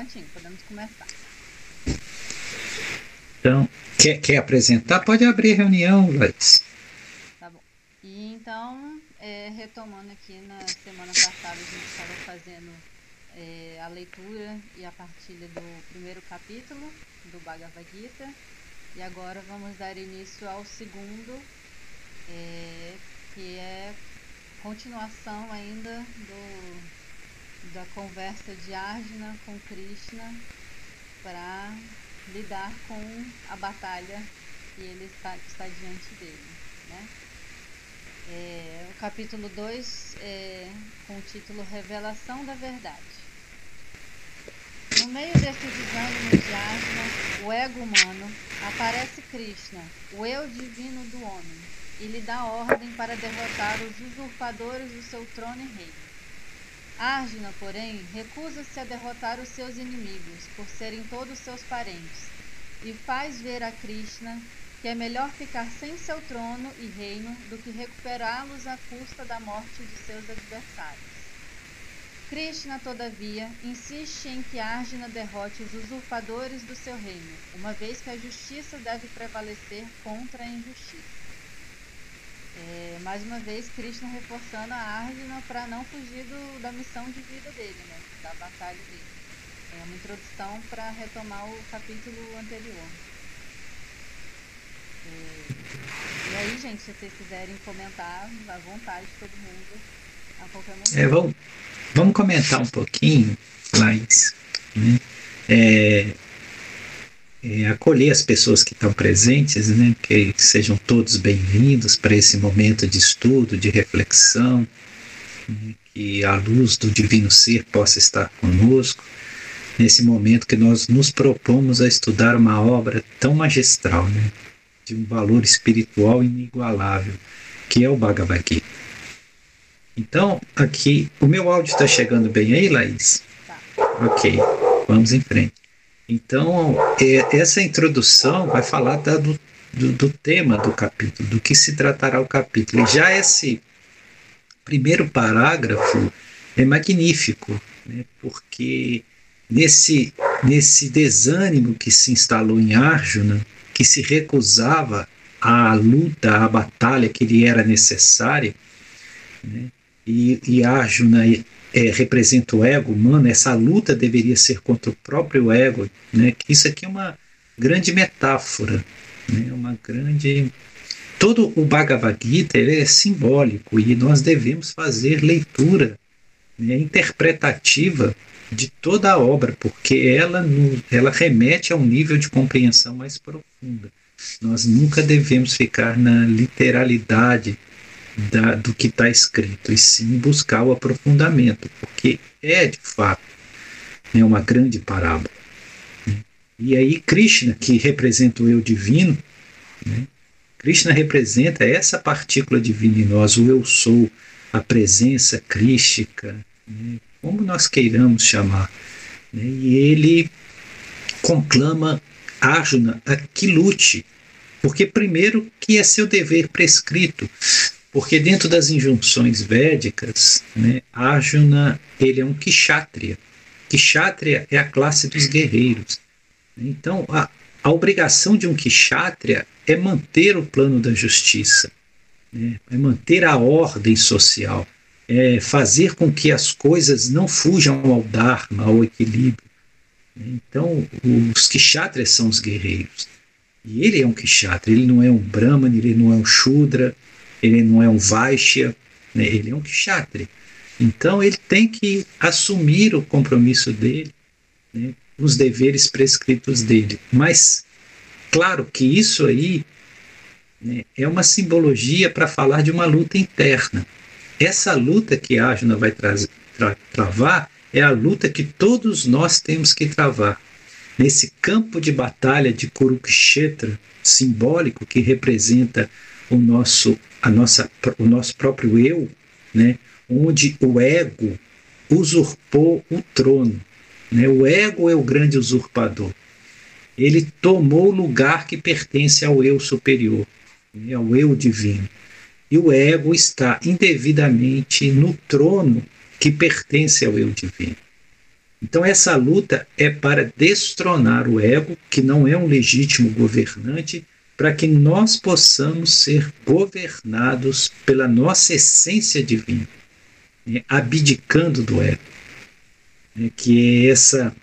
Prontinho, podemos começar. Então, quer, quer apresentar? Pode abrir a reunião, Laís. Tá bom. E então, é, retomando aqui na semana passada, a gente estava fazendo é, a leitura e a partilha do primeiro capítulo do Bhagavad Gita. E agora vamos dar início ao segundo, é, que é continuação ainda do, da conversa de Arjuna com Krishna para lidar com a batalha que ele está, está diante dele. Né? É, o capítulo 2 é com o título Revelação da Verdade. No meio desse desânimo de Arjuna, o ego humano, aparece Krishna, o eu divino do homem, e lhe dá ordem para derrotar os usurpadores do seu trono e reino. Arjuna, porém, recusa-se a derrotar os seus inimigos, por serem todos seus parentes, e faz ver a Krishna que é melhor ficar sem seu trono e reino do que recuperá-los à custa da morte de seus adversários. Krishna, todavia, insiste em que Arjuna derrote os usurpadores do seu reino, uma vez que a justiça deve prevalecer contra a injustiça. É, mais uma vez, Krishna reforçando a Arjuna para não fugir do, da missão de vida dele, né? da batalha dele. É uma introdução para retomar o capítulo anterior. É, e aí, gente, se vocês quiserem comentar, à vontade, todo mundo, a qualquer momento. É, vamos, vamos comentar um pouquinho, Laís. Né? É, é, acolher as pessoas que estão presentes, né, que sejam todos bem-vindos para esse momento de estudo, de reflexão, né, que a luz do Divino Ser possa estar conosco, nesse momento que nós nos propomos a estudar uma obra tão magistral, né, de um valor espiritual inigualável, que é o Bhagavad Gita. Então, aqui, o meu áudio está chegando bem aí, Laís? Tá. Ok, vamos em frente. Então, é, essa introdução vai falar da, do, do, do, tema do capítulo, do que se tratará o capítulo. E já esse primeiro parágrafo é magnífico, né, porque nesse, nesse desânimo que se instalou em Arjuna, que se recusava à luta, à batalha que lhe era necessária, né, e, e Arjuna é, representa o ego humano, essa luta deveria ser contra o próprio ego, né? Isso aqui é uma grande metáfora, né? Uma grande todo o Bhagavad Gita é simbólico e nós devemos fazer leitura né, interpretativa de toda a obra, porque ela, ela remete a um nível de compreensão mais profunda. Nós nunca devemos ficar na literalidade da, do que está escrito, e sim buscar o aprofundamento, porque é de fato né, uma grande parábola. E aí, Krishna, que representa o eu divino, né, Krishna representa essa partícula divina em nós, o eu sou, a presença crística, né, como nós queiramos chamar. Né, e ele conclama Arjuna a que lute, porque primeiro que é seu dever prescrito, porque dentro das injunções védicas, né, Arjuna ele é um kshatriya. Kshatriya é a classe dos guerreiros. Então, a, a obrigação de um kshatriya é manter o plano da justiça, né, é manter a ordem social, é fazer com que as coisas não fujam ao dharma, ao equilíbrio. Então, os kshatriyas são os guerreiros. E ele é um kshatriya, ele não é um brahman, ele não é um shudra, ele não é um Vaishya, né? ele é um Kshatri. Então ele tem que assumir o compromisso dele, né? os deveres prescritos dele. Mas, claro que isso aí né, é uma simbologia para falar de uma luta interna. Essa luta que Arjuna vai tra tra travar é a luta que todos nós temos que travar. Nesse campo de batalha de Kurukshetra, simbólico que representa o nosso, a nossa, o nosso próprio eu, né? onde o ego usurpou o trono. Né? O ego é o grande usurpador. Ele tomou o lugar que pertence ao eu superior, né? ao eu divino. E o ego está indevidamente no trono que pertence ao eu divino. Então, essa luta é para destronar o ego, que não é um legítimo governante, para que nós possamos ser governados pela nossa essência divina, né? abdicando do ego. Né? Que é essa,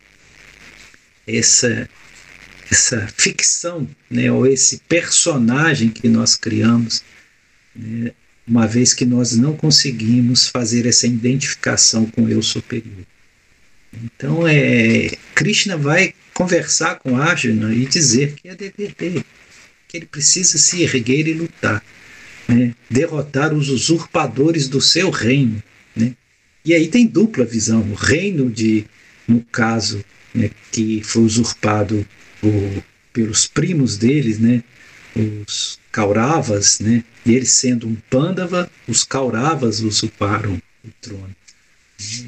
essa, essa ficção, né? ou esse personagem que nós criamos, né? uma vez que nós não conseguimos fazer essa identificação com o eu superior. Então, é, Krishna vai conversar com Arjuna e dizer que é dever dele, que ele precisa se erguer e lutar, né? derrotar os usurpadores do seu reino. Né? E aí tem dupla visão: o reino de, no caso, né, que foi usurpado pelos primos deles, né, os Kauravas, né, e ele sendo um Pandava, os Kauravas usurparam o trono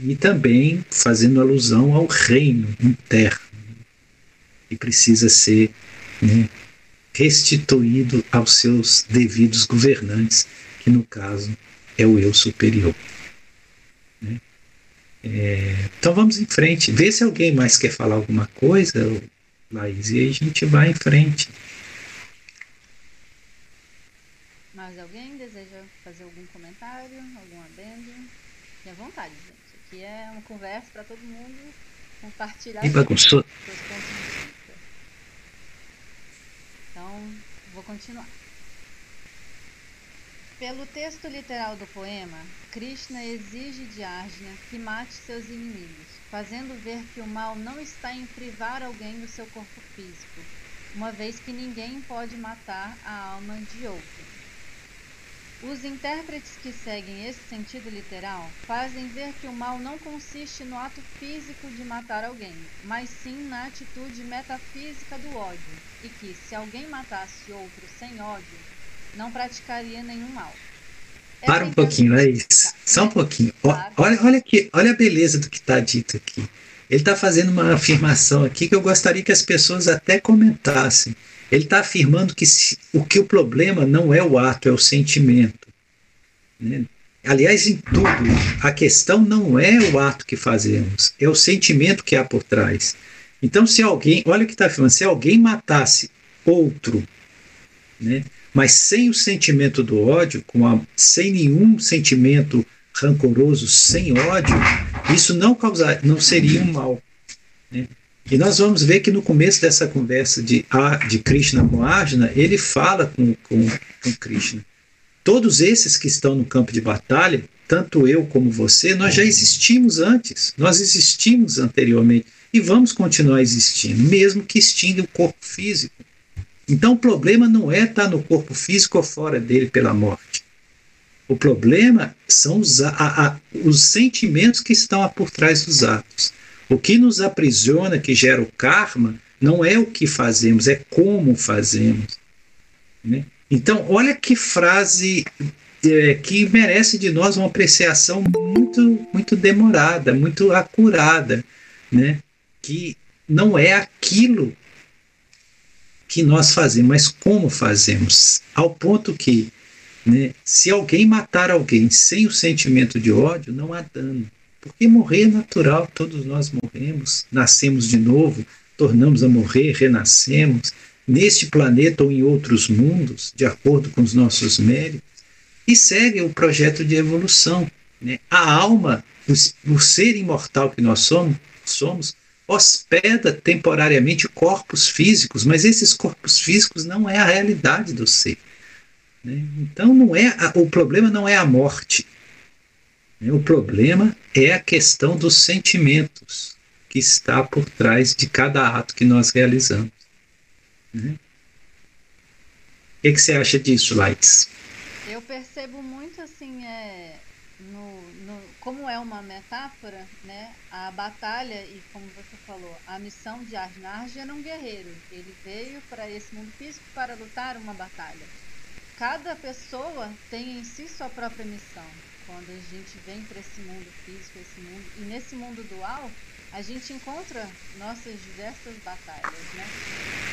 e também fazendo alusão ao reino interno que precisa ser né, restituído aos seus devidos governantes, que no caso é o eu superior. Né? É, então vamos em frente. Vê se alguém mais quer falar alguma coisa, Laís, e aí a gente vai em frente. Mais alguém deseja fazer algum comentário, algum adendo? Fique à vontade, gente. Aqui é uma conversa para todo mundo compartilhar e bagunçou. seus pontos de vou continuar. Pelo texto literal do poema, Krishna exige de Arjuna que mate seus inimigos, fazendo ver que o mal não está em privar alguém do seu corpo físico, uma vez que ninguém pode matar a alma de outro. Os intérpretes que seguem esse sentido literal fazem ver que o mal não consiste no ato físico de matar alguém, mas sim na atitude metafísica do ódio, e que, se alguém matasse outro sem ódio, não praticaria nenhum mal. Para um pouquinho, é isso. Só um pouquinho. Olha, olha, aqui, olha a beleza do que está dito aqui. Ele está fazendo uma afirmação aqui que eu gostaria que as pessoas até comentassem. Ele está afirmando que se, o que o problema não é o ato, é o sentimento. Né? Aliás, em tudo, a questão não é o ato que fazemos, é o sentimento que há por trás. Então, se alguém, olha o que está afirmando, se alguém matasse outro, né, mas sem o sentimento do ódio, a, sem nenhum sentimento rancoroso, sem ódio, isso não, causar, não seria um mal. Né? E nós vamos ver que no começo dessa conversa de, de Krishna com Arjuna, ele fala com, com, com Krishna. Todos esses que estão no campo de batalha, tanto eu como você, nós já existimos antes, nós existimos anteriormente e vamos continuar existindo, mesmo que extinga o corpo físico. Então o problema não é estar no corpo físico ou fora dele pela morte. O problema são os, a, a, os sentimentos que estão por trás dos atos. O que nos aprisiona, que gera o karma, não é o que fazemos, é como fazemos. Né? Então, olha que frase é, que merece de nós uma apreciação muito, muito demorada, muito acurada, né? que não é aquilo que nós fazemos, mas como fazemos. Ao ponto que, né, se alguém matar alguém sem o sentimento de ódio, não há dano. Porque morrer é natural, todos nós morremos, nascemos de novo, tornamos a morrer, renascemos, neste planeta ou em outros mundos, de acordo com os nossos méritos, e segue o projeto de evolução. Né? A alma, o, o ser imortal que nós somos, somos, hospeda temporariamente corpos físicos, mas esses corpos físicos não é a realidade do ser. Né? Então não é a, o problema não é a morte? O problema é a questão dos sentimentos que está por trás de cada ato que nós realizamos. Né? O que, que, você acha disso, Lights? Eu percebo muito assim, é, no, no, como é uma metáfora, né? A batalha e como você falou, a missão de Arnard era um guerreiro. Ele veio para esse mundo físico para lutar uma batalha. Cada pessoa tem em si sua própria missão quando a gente vem para esse mundo físico, esse mundo e nesse mundo dual, a gente encontra nossas diversas batalhas, né?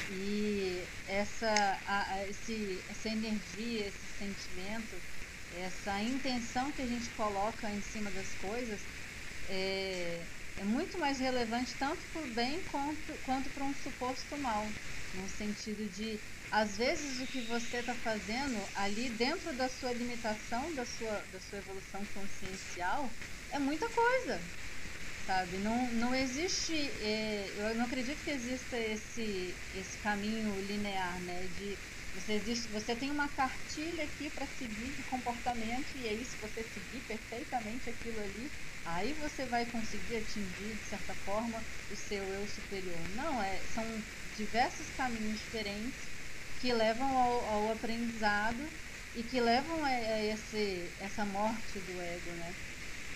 E essa, a, esse, essa energia, esse sentimento, essa intenção que a gente coloca em cima das coisas, é, é muito mais relevante tanto para o bem quanto, quanto para um suposto mal. No sentido de, às vezes, o que você está fazendo ali dentro da sua limitação, da sua, da sua evolução consciencial, é muita coisa. Sabe? Não, não existe. É, eu não acredito que exista esse, esse caminho linear, né? De você, existe, você tem uma cartilha aqui para seguir de comportamento e aí se você seguir perfeitamente aquilo ali, aí você vai conseguir atingir de certa forma o seu eu superior. Não, é, são diversos caminhos diferentes que levam ao, ao aprendizado e que levam a, a, esse, essa morte do ego, né?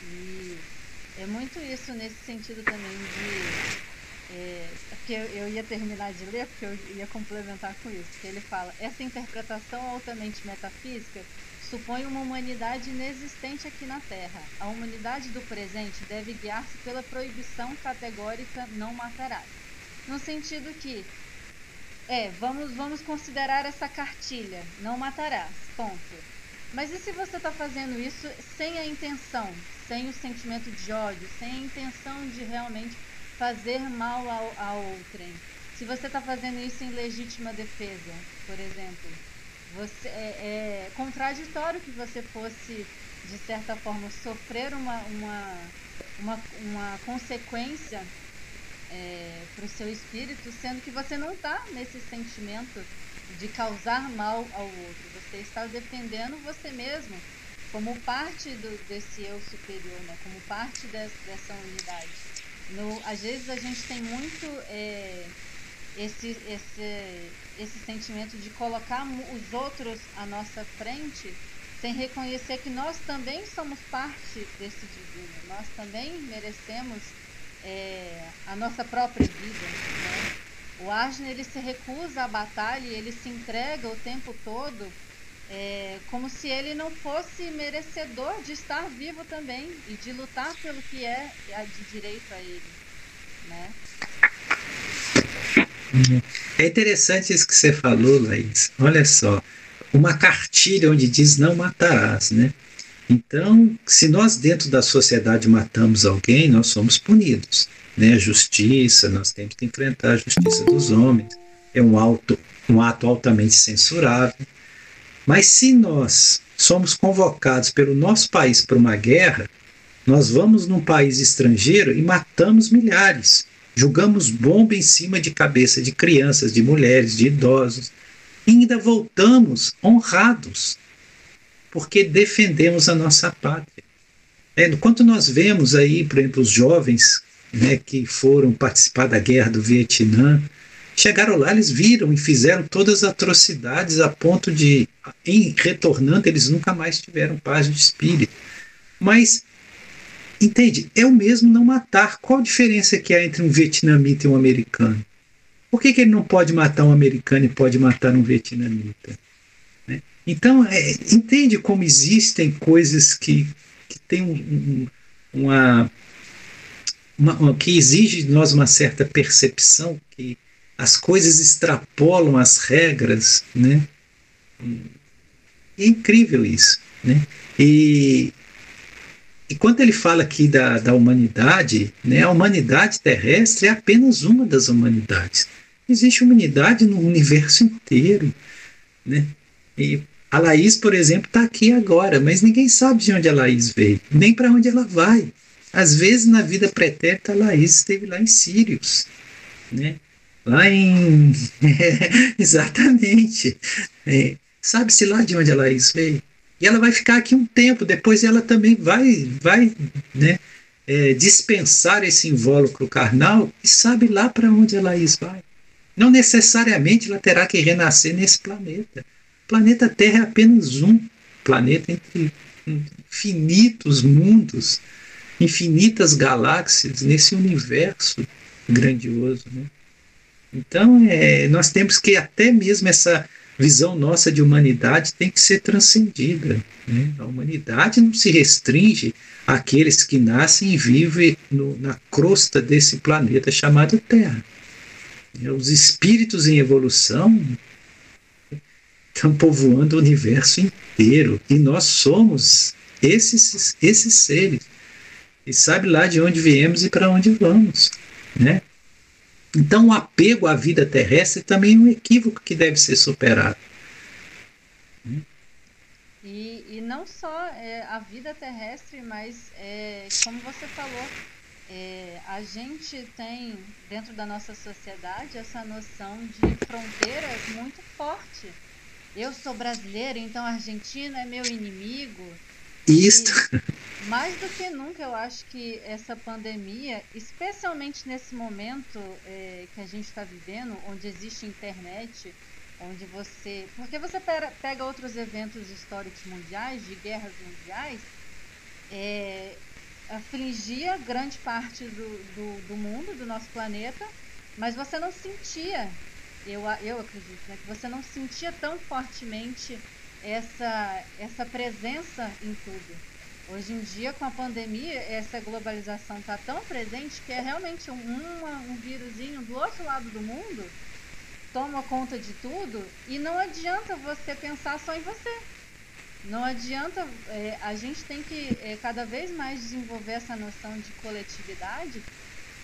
E é muito isso nesse sentido também de é, eu, ia terminar de ler, porque eu ia complementar com isso, que ele fala, essa interpretação altamente metafísica supõe uma humanidade inexistente aqui na Terra. A humanidade do presente deve guiar-se pela proibição categórica não matarás. No sentido que, é, vamos, vamos considerar essa cartilha, não matarás, ponto. Mas e se você está fazendo isso sem a intenção, sem o sentimento de ódio, sem a intenção de realmente fazer mal ao, a outrem. Se você está fazendo isso em legítima defesa, por exemplo, você, é, é contraditório que você fosse, de certa forma, sofrer uma, uma, uma, uma consequência é, para o seu espírito, sendo que você não está nesse sentimento de causar mal ao outro. Você está defendendo você mesmo como parte do, desse eu superior, né? como parte dessa, dessa unidade. No, às vezes a gente tem muito é, esse, esse, esse sentimento de colocar os outros à nossa frente sem reconhecer que nós também somos parte desse divino, nós também merecemos é, a nossa própria vida. Né? O Arjuna ele se recusa à batalha e ele se entrega o tempo todo é, como se ele não fosse merecedor de estar vivo também e de lutar pelo que é de direito a ele, né? É interessante isso que você falou, Laís. Olha só, uma cartilha onde diz não matarás, né? Então, se nós dentro da sociedade matamos alguém, nós somos punidos, né? Justiça, nós temos que enfrentar a justiça dos homens. É um, auto, um ato altamente censurável. Mas se nós somos convocados pelo nosso país para uma guerra, nós vamos num país estrangeiro e matamos milhares. Jogamos bomba em cima de cabeça de crianças, de mulheres, de idosos. E ainda voltamos honrados, porque defendemos a nossa pátria. É, quanto nós vemos aí, por exemplo, os jovens né, que foram participar da guerra do Vietnã, Chegaram lá, eles viram e fizeram todas as atrocidades a ponto de, em retornando, eles nunca mais tiveram paz de espírito. Mas, entende? É o mesmo não matar. Qual a diferença que há entre um vietnamita e um americano? Por que, que ele não pode matar um americano e pode matar um vietnamita? Então, é, entende como existem coisas que, que têm um, um, uma, uma, que exige de nós uma certa percepção que as coisas extrapolam as regras, né? É incrível isso, né? E, e quando ele fala aqui da, da humanidade, né, a humanidade terrestre é apenas uma das humanidades. Existe humanidade no universo inteiro, né? E a Laís, por exemplo, está aqui agora, mas ninguém sabe de onde a Laís veio, nem para onde ela vai. Às vezes, na vida pretérita, a Laís esteve lá em Sírios, né? Lá em. exatamente. É, Sabe-se lá de onde ela veio. E ela vai ficar aqui um tempo, depois ela também vai, vai né, é, dispensar esse invólucro carnal e sabe lá para onde ela vai. Não necessariamente ela terá que renascer nesse planeta. Planeta Terra é apenas um planeta entre infinitos mundos, infinitas galáxias nesse universo grandioso. Né? Então, é, nós temos que até mesmo essa visão nossa de humanidade tem que ser transcendida. Né? A humanidade não se restringe àqueles que nascem e vivem no, na crosta desse planeta chamado Terra. Os espíritos em evolução estão povoando o universo inteiro e nós somos esses, esses seres. e sabe lá de onde viemos e para onde vamos, né? Então, o apego à vida terrestre também é um equívoco que deve ser superado. E, e não só é, a vida terrestre, mas, é, como você falou, é, a gente tem dentro da nossa sociedade essa noção de fronteiras muito forte. Eu sou brasileira, então a Argentina é meu inimigo. Isto. E mais do que nunca, eu acho que essa pandemia, especialmente nesse momento é, que a gente está vivendo, onde existe internet, onde você. Porque você pega outros eventos históricos mundiais, de guerras mundiais, é, afligia grande parte do, do, do, mundo, do nosso planeta, mas você não sentia, eu, eu acredito, né, que você não sentia tão fortemente essa, essa presença em tudo. Hoje em dia, com a pandemia, essa globalização está tão presente que é realmente um, um, um vírusinho do outro lado do mundo toma conta de tudo e não adianta você pensar só em você. Não adianta, é, a gente tem que é, cada vez mais desenvolver essa noção de coletividade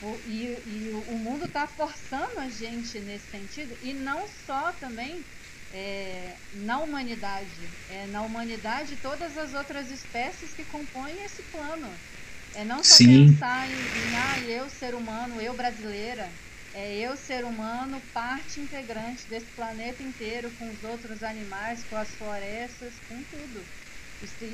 o, e, e, o mundo está forçando a gente nesse sentido e não só também é, na humanidade, é na humanidade todas as outras espécies que compõem esse plano. É não só Sim. pensar em, em ah, eu ser humano, eu brasileira, é eu, ser humano, parte integrante desse planeta inteiro, com os outros animais, com as florestas, com tudo.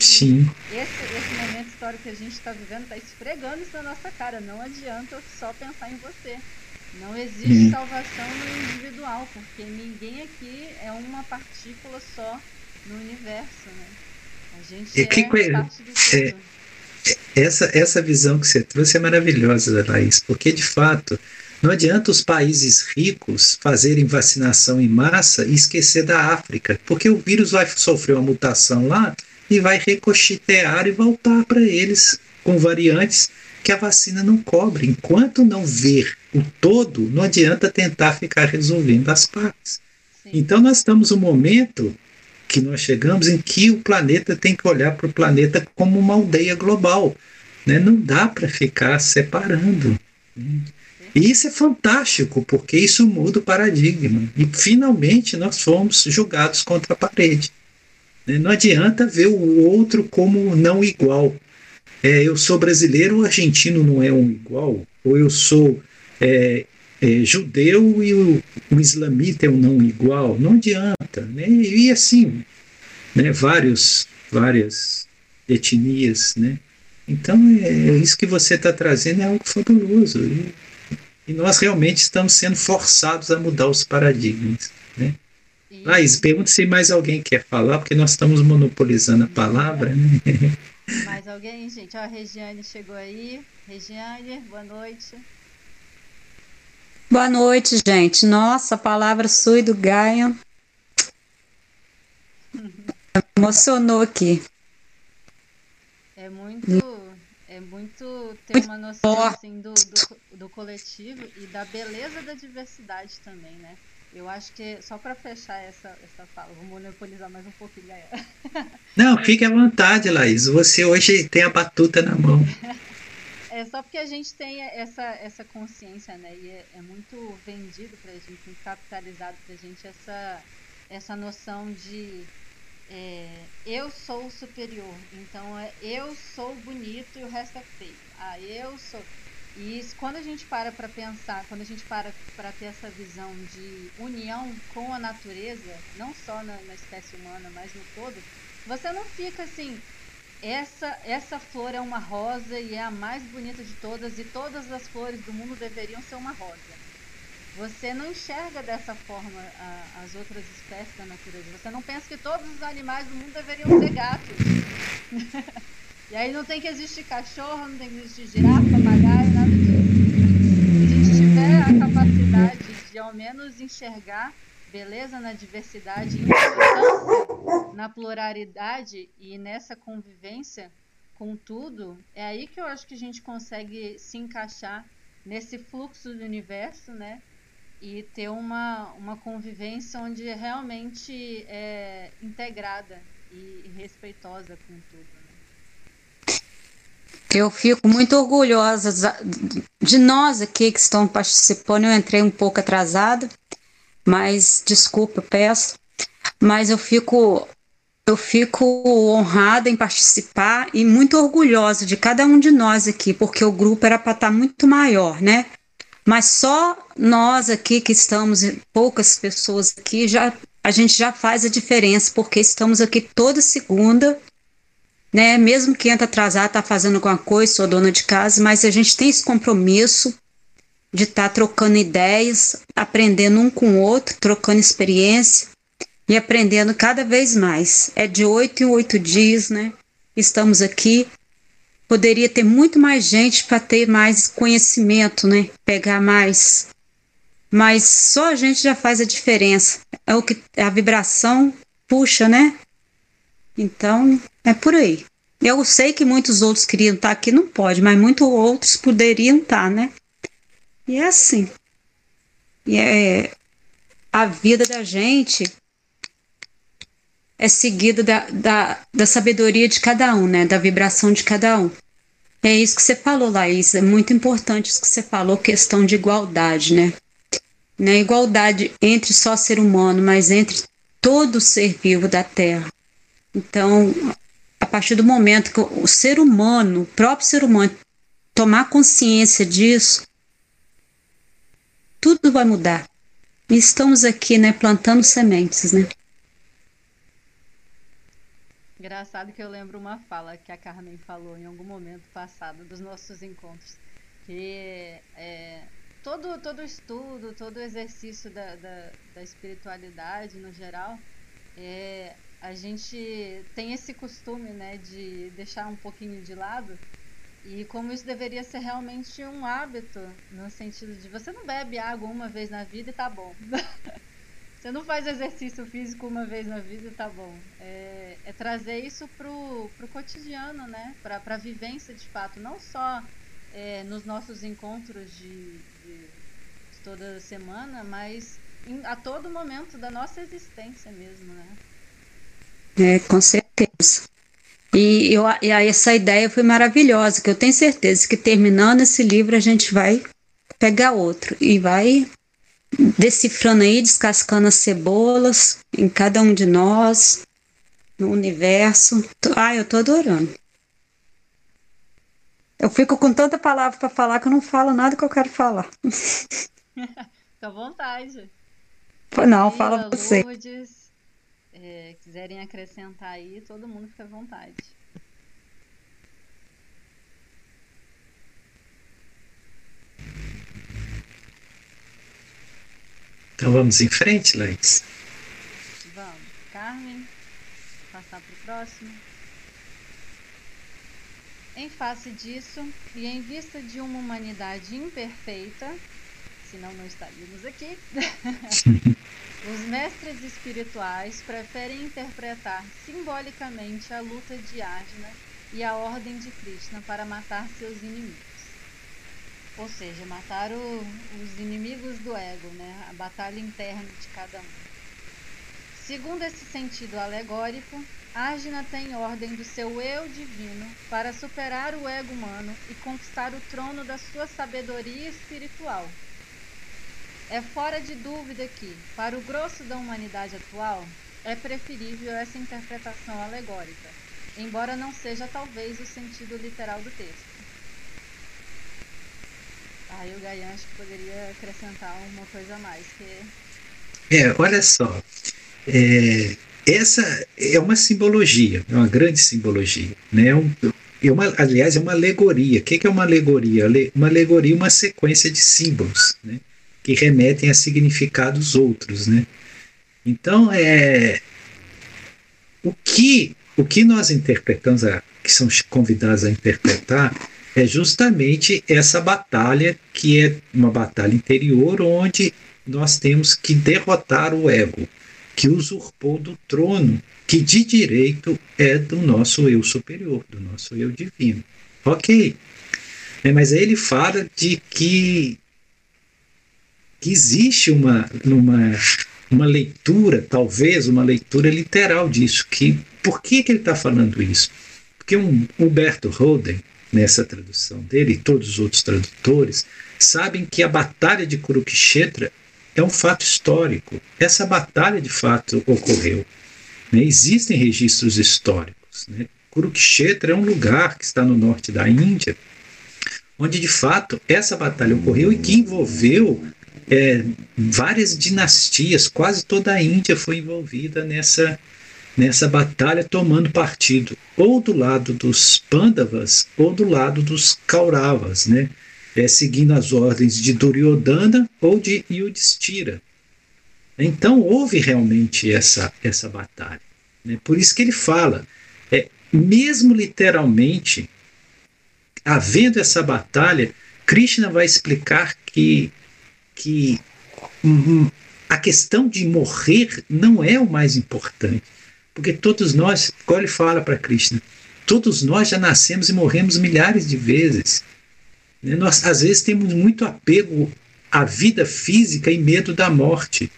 Sim. Esse, esse momento histórico que a gente está vivendo está esfregando isso na nossa cara. Não adianta só pensar em você. Não existe hum. salvação no individual, porque ninguém aqui é uma partícula só no universo, né? A gente e é que, parte do é, todo. É, essa, essa visão que você trouxe é maravilhosa, Laís, porque de fato não adianta os países ricos fazerem vacinação em massa e esquecer da África, porque o vírus vai sofrer uma mutação lá e vai recochitear e voltar para eles com variantes que a vacina não cobre. Enquanto não ver o todo, não adianta tentar ficar resolvendo as partes. Sim. Então nós estamos no momento que nós chegamos em que o planeta tem que olhar para o planeta como uma aldeia global. Né? Não dá para ficar separando. Né? E isso é fantástico, porque isso muda o paradigma. E finalmente nós fomos julgados contra a parede. Né? Não adianta ver o outro como não igual. É, eu sou brasileiro, o argentino não é um igual. Ou eu sou é, é, judeu e o, o, islamita é um não igual. Não adianta. Né? E, assim, né? Vários, várias etnias. Né? Então, é, isso que você está trazendo é algo fabuloso. E, e nós realmente estamos sendo forçados a mudar os paradigmas. Né? Laís, pergunta se mais alguém quer falar, porque nós estamos monopolizando a palavra. Né? Mais alguém, gente? Ó, a Regiane chegou aí. Regiane, boa noite. Boa noite, gente. Nossa, a palavra sui do Gaio. Emocionou aqui. É muito é muito ter uma noção assim, do, do, do, coletivo e da beleza da diversidade também, né? Eu acho que, só para fechar essa, essa fala, vou monopolizar mais um pouquinho. Não, fique à vontade, Laís. Você hoje tem a batuta na mão. É só porque a gente tem essa, essa consciência, né? E é, é muito vendido pra gente, muito capitalizado pra gente essa, essa noção de é, eu sou superior, então é, eu sou bonito e o resto é feio. Ah, eu sou. E isso, quando a gente para para pensar, quando a gente para para ter essa visão de união com a natureza, não só na, na espécie humana, mas no todo, você não fica assim, essa, essa flor é uma rosa e é a mais bonita de todas, e todas as flores do mundo deveriam ser uma rosa você não enxerga dessa forma a, as outras espécies da natureza. Você não pensa que todos os animais do mundo deveriam ser gatos. e aí não tem que existir cachorro, não tem que existir girafa, papagaio, disso. Se a gente tiver a de ao menos enxergar beleza na diversidade, na pluralidade e nessa convivência com tudo, é aí que eu acho que a gente consegue se encaixar nesse fluxo do universo, né? e ter uma, uma convivência onde realmente é integrada e, respeitosa com tudo. Eu fico muito orgulhosa de nós aqui que estão participando. Eu entrei um pouco atrasada, mas desculpa, peço. Mas eu fico eu fico honrada em participar e muito orgulhosa de cada um de nós aqui, porque o grupo era para estar tá muito maior, né? Mas só nós aqui que estamos, poucas pessoas aqui, já a gente já faz a diferença, porque estamos aqui toda segunda, né? Mesmo que entra atrasado, tá fazendo alguma coisa, sou dona de casa, mas a gente tem esse compromisso de estar tá trocando ideias, aprendendo um com o outro, trocando experiência e aprendendo cada vez mais. É de oito em oito dias, né? Estamos aqui. Poderia ter muito mais gente para ter mais conhecimento, né? Pegar mais. Mas só a gente já faz a diferença. É o que a vibração puxa, né? Então, é por aí. Eu sei que muitos outros queriam estar aqui, não pode, mas muitos outros poderiam estar, né? E é assim. E é a vida da gente é seguida da, da, da sabedoria de cada um, né? Da vibração de cada um. É isso que você falou, Laís. É muito importante isso que você falou, questão de igualdade, né? Não é igualdade entre só ser humano, mas entre todo ser vivo da Terra. Então, a partir do momento que o ser humano, o próprio ser humano, tomar consciência disso, tudo vai mudar. E estamos aqui, né, plantando sementes, né? Engraçado que eu lembro uma fala que a Carmen falou em algum momento passado dos nossos encontros, que é, todo todo estudo, todo exercício da, da, da espiritualidade no geral, é, a gente tem esse costume, né, de deixar um pouquinho de lado e como isso deveria ser realmente um hábito, no sentido de você não bebe água uma vez na vida e tá bom. Você não faz exercício físico uma vez na vida, tá bom. É, é trazer isso pro, pro cotidiano, né? Pra, pra vivência de fato. Não só é, nos nossos encontros de, de, de, toda semana, mas em, a todo momento da nossa existência mesmo, né? É, com certeza. E, eu, e aí essa ideia foi maravilhosa, que eu tenho certeza que terminando esse livro a gente vai pegar outro e vai decifrando aí, descascando as cebolas em cada um de nós, no universo. Ai, eu tô adorando. Eu fico com tanta palavra para falar que eu não falo nada que eu quero falar. Fica à vontade. Não, fala você. Lourdes, é, quiserem acrescentar aí, todo mundo fica à vontade. Então vamos em frente, Laís? Vamos. Carmen, passar para o próximo. Em face disso, e em vista de uma humanidade imperfeita, senão não estaríamos aqui, os mestres espirituais preferem interpretar simbolicamente a luta de Ajna e a ordem de Krishna para matar seus inimigos. Ou seja, matar o, os inimigos do ego, né? a batalha interna de cada um. Segundo esse sentido alegórico, Ágina tem ordem do seu eu divino para superar o ego humano e conquistar o trono da sua sabedoria espiritual. É fora de dúvida que, para o grosso da humanidade atual, é preferível essa interpretação alegórica, embora não seja talvez o sentido literal do texto. Aí o Gaian acho que poderia acrescentar uma coisa a mais. Que... É, olha só. É, essa é uma simbologia, é uma grande simbologia. Né? É um, é uma, aliás, é uma alegoria. O que é uma alegoria? Uma alegoria é uma sequência de símbolos né? Que remetem a significados outros. Né? Então, é, o, que, o que nós interpretamos, a, que são convidados a interpretar, é justamente essa batalha que é uma batalha interior onde nós temos que derrotar o ego que usurpou do trono que de direito é do nosso eu superior, do nosso eu divino. Ok. É, mas aí ele fala de que, que existe uma, uma, uma leitura, talvez uma leitura literal disso. Que, por que, que ele está falando isso? Porque um Humberto Holden, nessa tradução dele, e todos os outros tradutores, sabem que a batalha de Kurukshetra é um fato histórico. Essa batalha de fato ocorreu. Né? Existem registros históricos. Né? Kurukshetra é um lugar que está no norte da Índia, onde de fato essa batalha ocorreu e que envolveu é, várias dinastias, quase toda a Índia foi envolvida nessa, nessa batalha, tomando partido ou do lado dos Pandavas ou do lado dos Kauravas, né? É, seguindo as ordens de Duryodhana ou de Yudhishthira. Então houve realmente essa, essa batalha. Né? Por isso que ele fala, é, mesmo literalmente, havendo essa batalha, Krishna vai explicar que, que uhum, a questão de morrer não é o mais importante. Porque todos nós, como ele fala para Krishna, todos nós já nascemos e morremos milhares de vezes. Né? Nós, às vezes, temos muito apego à vida física e medo da morte.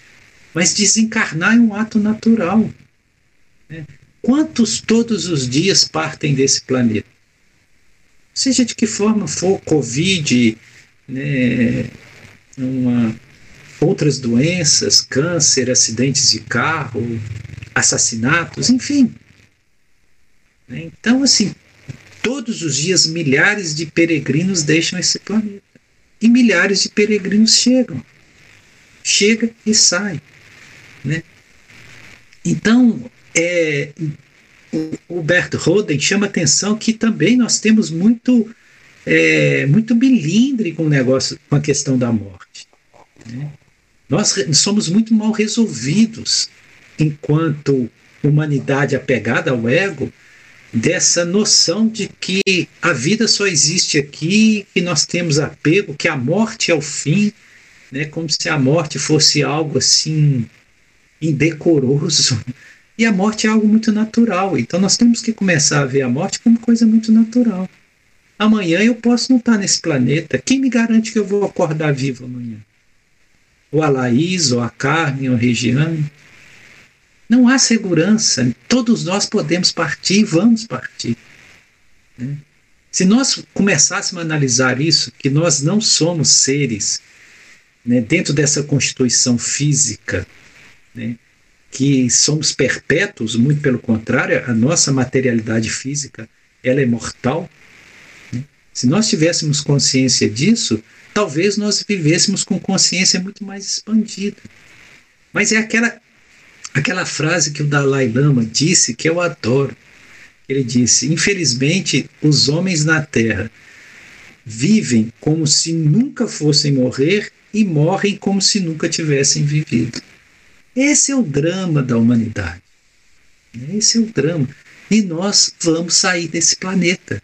Mas desencarnar é um ato natural. Né? Quantos todos os dias partem desse planeta? Seja de que forma for, Covid, né, uma, outras doenças, câncer, acidentes de carro, assassinatos, enfim. Então, assim, todos os dias milhares de peregrinos deixam esse planeta. E milhares de peregrinos chegam. Chega e sai. Né? Então, é, o Bert Roden chama atenção que também nós temos muito é, muito milindre com o negócio, com a questão da morte. Né? Nós somos muito mal resolvidos enquanto humanidade apegada ao ego, dessa noção de que a vida só existe aqui, que nós temos apego, que a morte é o fim, né, como se a morte fosse algo assim indecoroso. E a morte é algo muito natural. Então nós temos que começar a ver a morte como coisa muito natural. Amanhã eu posso não estar nesse planeta. Quem me garante que eu vou acordar vivo amanhã? Ou a Laís, ou a Carmen, ou a Regiane. Não há segurança. Todos nós podemos partir e vamos partir. Né? Se nós começássemos a analisar isso, que nós não somos seres né, dentro dessa constituição física, né, que somos perpétuos, muito pelo contrário, a nossa materialidade física ela é mortal. Se nós tivéssemos consciência disso, talvez nós vivêssemos com consciência muito mais expandida. Mas é aquela aquela frase que o Dalai Lama disse que eu adoro. Ele disse: Infelizmente, os homens na Terra vivem como se nunca fossem morrer e morrem como se nunca tivessem vivido. Esse é o drama da humanidade. Esse é o drama. E nós vamos sair desse planeta.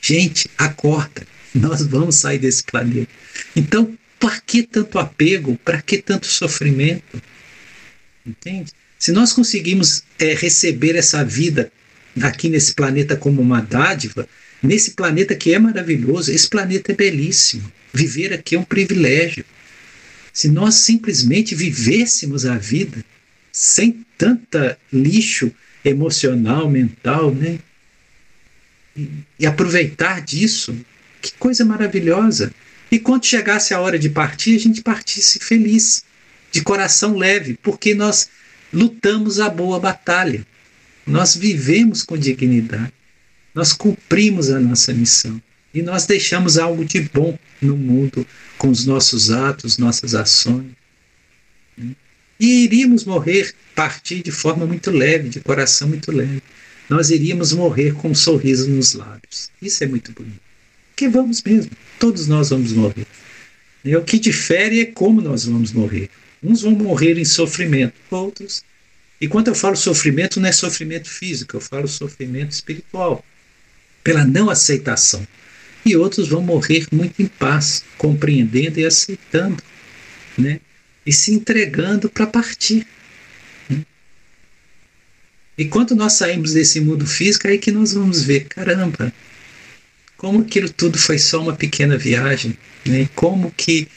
Gente acorda. Nós vamos sair desse planeta. Então, para que tanto apego? Para que tanto sofrimento? Entende? Se nós conseguimos é, receber essa vida aqui nesse planeta como uma dádiva, nesse planeta que é maravilhoso, esse planeta é belíssimo. Viver aqui é um privilégio. Se nós simplesmente vivêssemos a vida sem tanta lixo emocional, mental, né? E, aproveitar disso, que coisa maravilhosa. E quando chegasse a hora de partir, a gente partisse feliz de coração leve, porque nós lutamos a boa batalha. Nós vivemos com dignidade. Nós cumprimos a nossa missão. E nós deixamos algo de bom no mundo com os nossos atos, nossas ações. E iríamos morrer, partir de forma muito leve, de coração muito leve. Nós iríamos morrer com um sorriso nos lábios. Isso é muito bonito. Porque vamos mesmo, todos nós vamos morrer. O que difere é como nós vamos morrer. Uns vão morrer em sofrimento, outros. E quando eu falo sofrimento, não é sofrimento físico, eu falo sofrimento espiritual, pela não aceitação. E outros vão morrer muito em paz, compreendendo e aceitando, né? E se entregando para partir. Né? E quando nós saímos desse mundo físico, é aí que nós vamos ver, caramba, como aquilo tudo foi só uma pequena viagem, né? Como que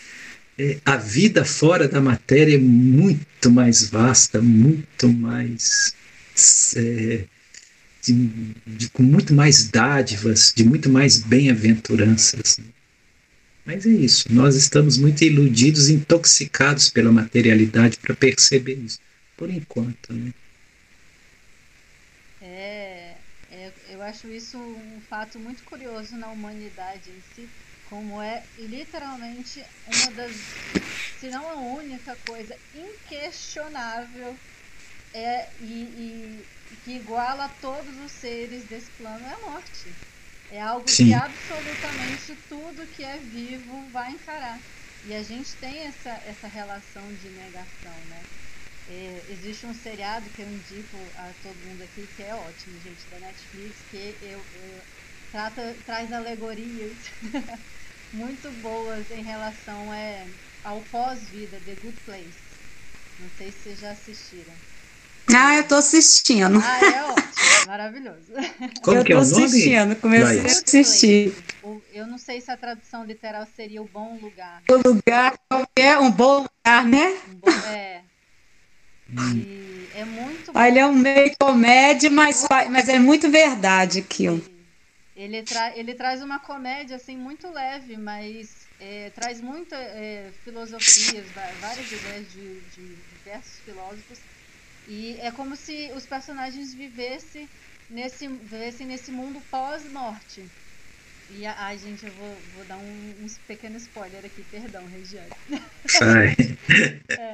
é, a vida fora da matéria é muito mais vasta, muito mais é, de, de, com muito mais dádivas, de muito mais bem-aventuranças. Mas é isso, nós estamos muito iludidos, intoxicados pela materialidade para perceber isso, por enquanto. Né? É, é, eu acho isso um fato muito curioso na humanidade em si, como é literalmente uma das, se não a única coisa inquestionável é, e, e que iguala todos os seres desse plano é a morte. É algo Sim. que absolutamente tudo que é vivo vai encarar. E a gente tem essa, essa relação de negação, né? É, existe um seriado que eu indico a todo mundo aqui que é ótimo, gente, da Netflix, que eu, eu trata, traz alegorias muito boas em relação é, ao pós-vida, The Good Place. Não sei se vocês já assistiram. Ah, eu tô assistindo. Ah, é ótimo, maravilhoso. Como eu que é tô o nome? assistindo, comecei a assistir. Eu não sei se a tradução literal seria o bom lugar. O lugar é um bom lugar, né? Um bom, é. E é muito bom. Ele é um meio comédia, mas, mas é muito verdade aquilo. Ele, tra ele traz uma comédia assim muito leve, mas é, traz muita é, filosofias, várias ideias de, de diversos filósofos e é como se os personagens vivessem nesse, vivessem nesse mundo pós-morte. E, ai, gente, eu vou, vou dar um, um pequeno spoiler aqui, perdão, Regiane. é.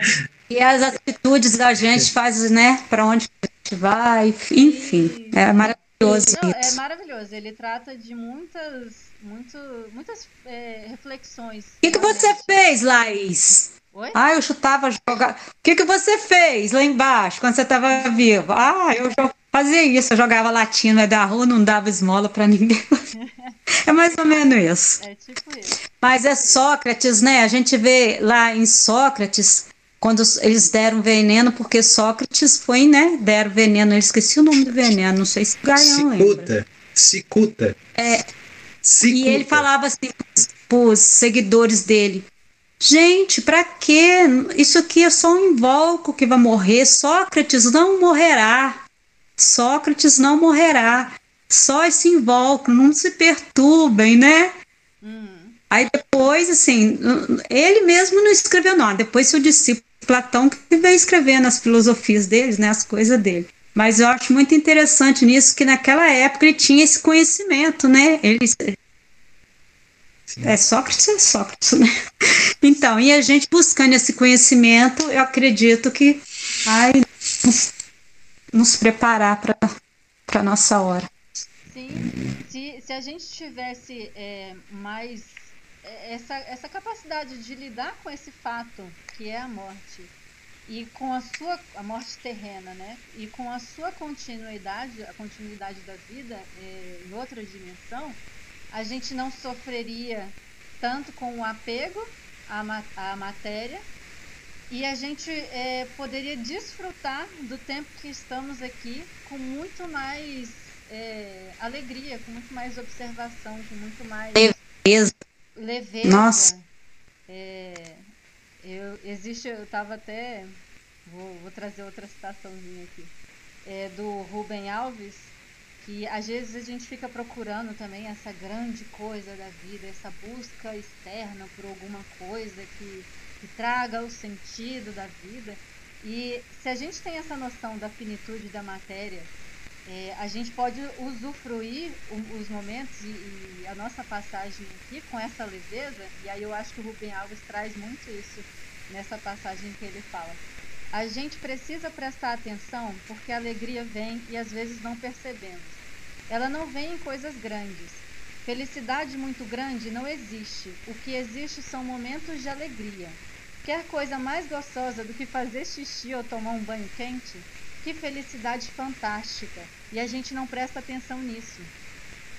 E as atitudes da gente faz, né, para onde a gente vai, enfim, e, é maravilhoso. Não, é maravilhoso, ele trata de muitas, muito, muitas é, reflexões. O que, que você fez, Laís? Oi? Ah, eu chutava jogar. O que, que você fez lá embaixo quando você estava vivo? Ah, eu fazia isso, eu jogava latinha da rua, não dava esmola para ninguém. é mais ou menos isso. É tipo isso. Mas é Sócrates, né? A gente vê lá em Sócrates, quando eles deram veneno, porque Sócrates foi, né? Deram veneno, eu esqueci o nome do veneno, não sei se Gaião lembra. Cicuta. Cicuta. É. Cicuta. E ele falava assim para os seguidores dele: Gente, para quê? Isso aqui é só um invólucro que vai morrer. Sócrates não morrerá. Sócrates não morrerá. Só esse invólucro, não se perturbem, né? Hum. Aí depois, assim, ele mesmo não escreveu nada. Depois seu discípulo Platão que veio escrevendo as filosofias deles, né, as coisas dele. Mas eu acho muito interessante nisso que naquela época ele tinha esse conhecimento, né? Ele Sim. É Sócrates, é Sócrates, né? Então, e a gente buscando esse conhecimento, eu acredito que vai nos, preparar para a nossa hora. Sim, se, se a gente tivesse é, mais é, essa, essa capacidade de lidar com esse fato que é a morte e com a sua a morte terrena, né? E com a sua continuidade, a continuidade da vida é, em outra dimensão, a gente não sofreria tanto com o apego à, à matéria e a gente é, poderia desfrutar do tempo que estamos aqui com muito mais é, alegria, com muito mais observação, com muito mais leveza. leveza. Nossa. É, eu, existe, eu estava até. Vou, vou, trazer outra citaçãozinha aqui. É, do Rubem Alves, que às vezes a gente fica procurando também essa grande coisa da vida, essa busca externa por alguma coisa que, que traga o sentido da vida. E se a gente tem essa noção da finitude da matéria, é, a gente pode usufruir os momentos e, e, a nossa passagem aqui com essa leveza, e aí eu acho que o Rubem Alves traz muito isso nessa passagem que ele fala. A gente precisa prestar atenção porque a alegria vem e às vezes não percebemos. Ela não vem em coisas grandes. Felicidade muito grande não existe. O que existe são momentos de alegria. Quer coisa mais gostosa do que fazer xixi ou tomar um banho quente? Que felicidade fantástica! E a gente não presta atenção nisso.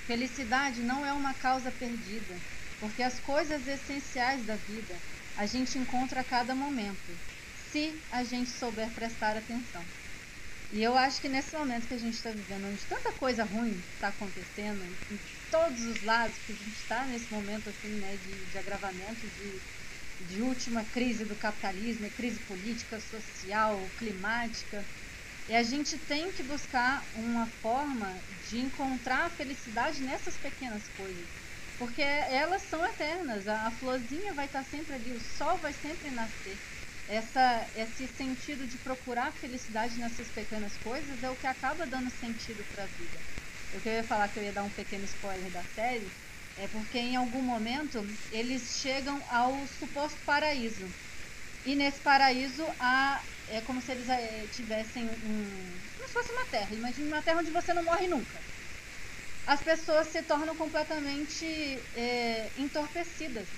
Felicidade não é uma causa perdida, porque as coisas essenciais da vida a gente encontra a cada momento se a gente souber prestar atenção. E eu acho que nesse momento que a gente está vivendo, onde tanta coisa ruim está acontecendo, em todos os lados, que a gente está nesse momento assim, né, de, de agravamento, de, de última crise do capitalismo, crise política, social, climática, E a gente tem que buscar uma forma de encontrar a felicidade nessas pequenas coisas. Porque elas são eternas. A, a florzinha vai estar sempre ali, o sol vai sempre nascer. Essa, esse sentido de procurar felicidade nessas pequenas coisas é o que acaba dando sentido para a vida. O que eu ia falar que eu ia dar um pequeno spoiler da série é porque em algum momento eles chegam ao suposto paraíso. E nesse paraíso há, é como se eles é, tivessem um. como se fosse uma terra. Imagine uma terra onde você não morre nunca. As pessoas se tornam completamente é, entorpecidas.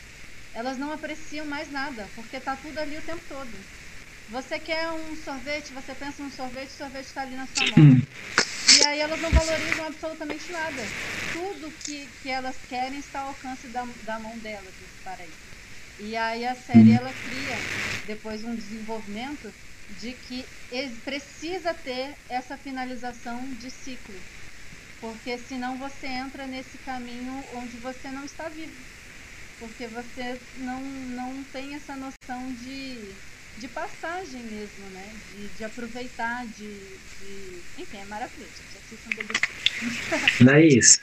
Elas não apreciam mais nada, porque está tudo ali o tempo todo. Você quer um sorvete, você pensa num sorvete, o sorvete está ali na sua mão. E aí elas não valorizam absolutamente nada. Tudo que, que elas querem está ao alcance da, da mão delas, esse paraíso. E aí a série ela cria depois um desenvolvimento de que precisa ter essa finalização de ciclo. Porque senão você entra nesse caminho onde você não está vivo. Porque você não, não tem essa noção de, de passagem mesmo, né? De, de aproveitar, de, de. Enfim, é maravilhoso. Laís,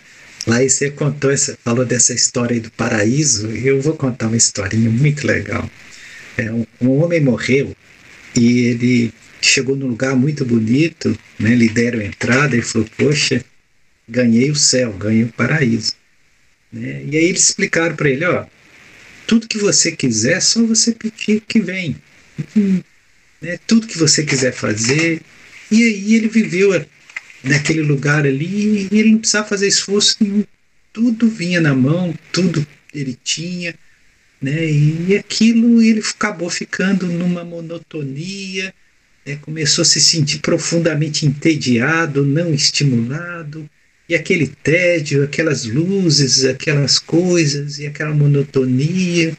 Laís, você contou essa, falou dessa história do paraíso, eu vou contar uma historinha muito legal. É, um, um, homem morreu e ele chegou num lugar muito bonito, né, lhe deram entrada e falou: Poxa, ganhei o céu, ganhei o paraíso. Né? E aí eles explicaram para ele: Ó, tudo que você quiser, só você pedir que vem. Né? Tudo que você quiser fazer. E aí ele viveu naquele lugar ali e ele não precisava fazer esforço nenhum. Tudo vinha na mão, tudo ele tinha, né? E aquilo ele acabou ficando numa monotonia, né? começou a se sentir profundamente entediado, não estimulado, e aquele tédio, aquelas luzes, aquelas coisas e aquela monotonia.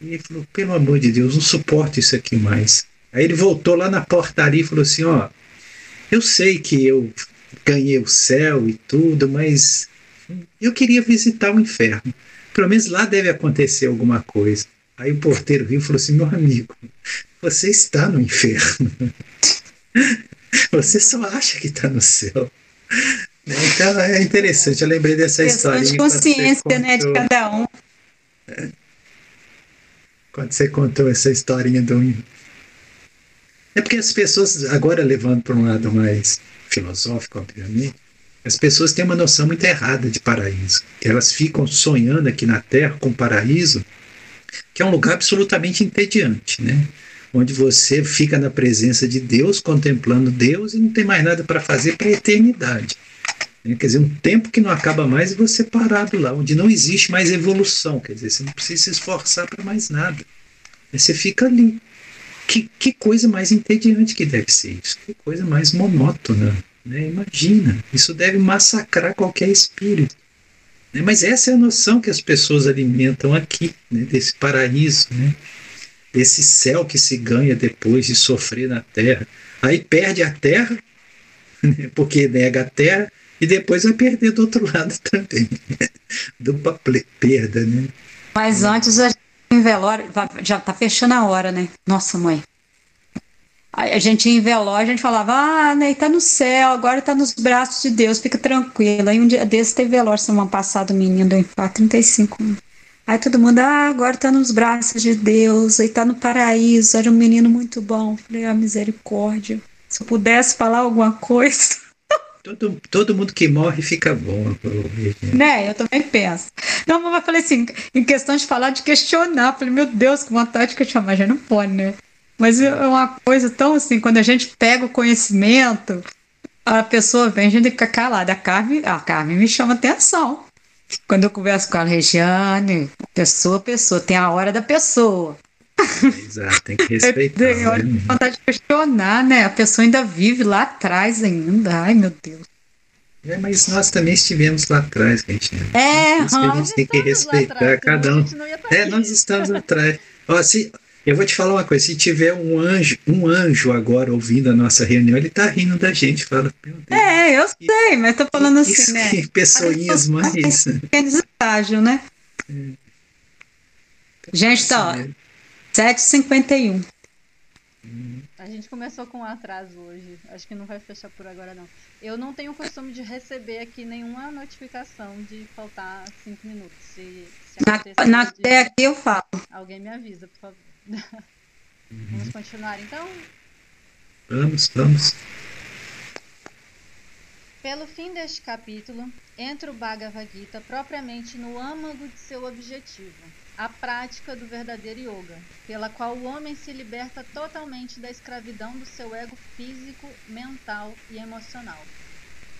E ele falou: pelo amor de Deus, não suporto isso aqui mais. Aí ele voltou lá na portaria e falou assim: ó, eu sei que eu ganhei o céu e tudo, mas eu queria visitar o inferno. Pelo menos lá deve acontecer alguma coisa. Aí o porteiro viu e falou assim: meu amigo, você está no inferno. Você só acha que está no céu. Então é interessante, eu lembrei dessa história. de consciência, né, de cada um. Quando você contou essa historinha do. É porque as pessoas, agora levando para um lado mais filosófico, obviamente, as pessoas têm uma noção muito errada de paraíso. Elas ficam sonhando aqui na Terra com paraíso, que é um lugar absolutamente entediante, né? Onde você fica na presença de Deus, contemplando Deus e não tem mais nada para fazer para a eternidade. Né? Quer dizer, um tempo que não acaba mais e você parado lá, onde não existe mais evolução. Quer dizer, você não precisa se esforçar para mais nada. Você fica ali. Que, que coisa mais entediante que deve ser isso. Que coisa mais monótona. Né? Imagina, isso deve massacrar qualquer espírito. Né? Mas essa é a noção que as pessoas alimentam aqui, né? desse paraíso, né? desse céu que se ganha depois de sofrer na terra. Aí perde a terra, né? porque nega a terra, e depois vai perder do outro lado também. Dupla perda, né? Mas antes a em velório, já tá fechando a hora, né? Nossa, mãe. A gente ia em velório, a gente falava, ah, né, tá no céu, agora tá nos braços de Deus, fica tranquilo. Aí um dia desse teve velório semana passada, o menino do infarto, 35 anos. Aí todo mundo, ah, agora tá nos braços de Deus, aí tá no paraíso, era um menino muito bom. Falei, ah, misericórdia. Se eu pudesse falar alguma coisa. Todo, todo mundo que morre fica bom. Né, eu também penso. Não, mas falei assim, em questão de falar, de questionar. Falei, meu Deus, que vontade de questionar, mas já não pode, né? Mas é uma coisa tão assim, quando a gente pega o conhecimento, a pessoa vem, a gente fica calada. A Carmen, a Carmen me chama atenção. Quando eu converso com a Regiane, pessoa, pessoa, tem a hora da pessoa. Exato, tem que respeitar. Eu tenho né? vontade de questionar, né? A pessoa ainda vive lá atrás ainda. Ai, meu Deus. É, mas nós também estivemos lá atrás, gente. É, Isso que a gente tem que respeitar atrás, cada um. É, nós estamos atrás. Ó, se, eu vou te falar uma coisa, se tiver um anjo, um anjo agora ouvindo a nossa reunião, ele tá rindo da gente, fala, meu Deus. É, eu sei, mas tô falando assim, isso né? Que pessoinhas mais. Pequenos estágio, né? É. Gente, tá, ó, 7h51. A A gente começou com um atraso hoje. Acho que não vai fechar por agora, não. Eu não tenho o costume de receber aqui nenhuma notificação de faltar cinco minutos. Se, se na, na de... aqui eu falo. Alguém me avisa, por favor. Uhum. Vamos continuar então? Vamos, vamos. Pelo fim deste capítulo, entra o Bhagavad Gita propriamente no âmago de seu objetivo, a prática do verdadeiro yoga, pela qual o homem se liberta totalmente da escravidão do seu ego físico, mental e emocional.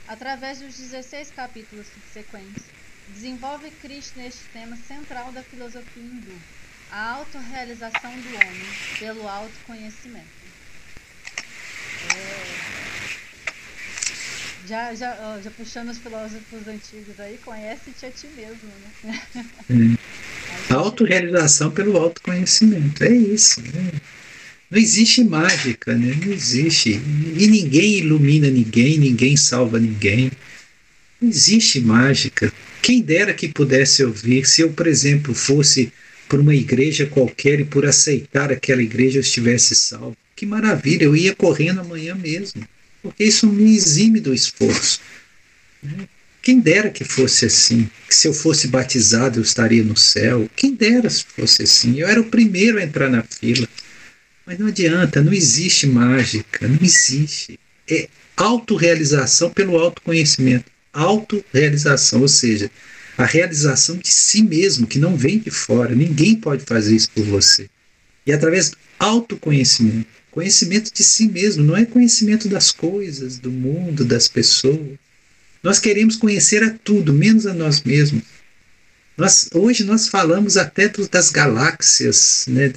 Através dos 16 capítulos subsequentes, desenvolve Krishna este tema central da filosofia hindu, a autorrealização do homem pelo autoconhecimento. É já, já, já puxando os filósofos antigos aí, conhece-te a ti mesmo, né? Autorrealização pelo autoconhecimento, é isso. Né? Não existe mágica, né? Não existe. E ninguém ilumina ninguém, ninguém salva ninguém. Não existe mágica. Quem dera que pudesse ouvir, se eu, por exemplo, fosse por uma igreja qualquer e por aceitar aquela igreja eu estivesse salvo. Que maravilha, eu ia correndo amanhã mesmo porque isso me exime do esforço. Quem dera que fosse assim, que se eu fosse batizado eu estaria no céu. Quem dera se fosse assim. Eu era o primeiro a entrar na fila. Mas não adianta, não existe mágica, não existe. É autorrealização pelo autoconhecimento. Autorrealização, ou seja, a realização de si mesmo, que não vem de fora. Ninguém pode fazer isso por você. E através do autoconhecimento. Conhecimento de si mesmo, não é conhecimento das coisas, do mundo, das pessoas. Nós queremos conhecer a tudo, menos a nós mesmos. Nós, hoje nós falamos até das galáxias, né,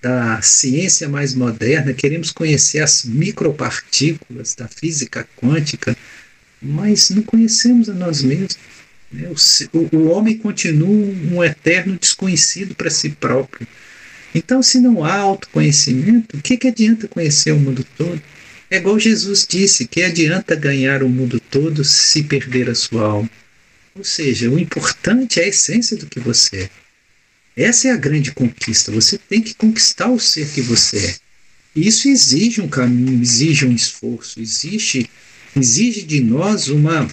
da ciência mais moderna, queremos conhecer as micropartículas da física quântica, mas não conhecemos a nós mesmos. Né? O, o homem continua um eterno desconhecido para si próprio. Então, se não há autoconhecimento, o que, que adianta conhecer o mundo todo? É igual Jesus disse: que adianta ganhar o mundo todo se perder a sua alma? Ou seja, o importante é a essência do que você é. Essa é a grande conquista. Você tem que conquistar o ser que você é. E isso exige um caminho, exige um esforço, exige, exige de nós uma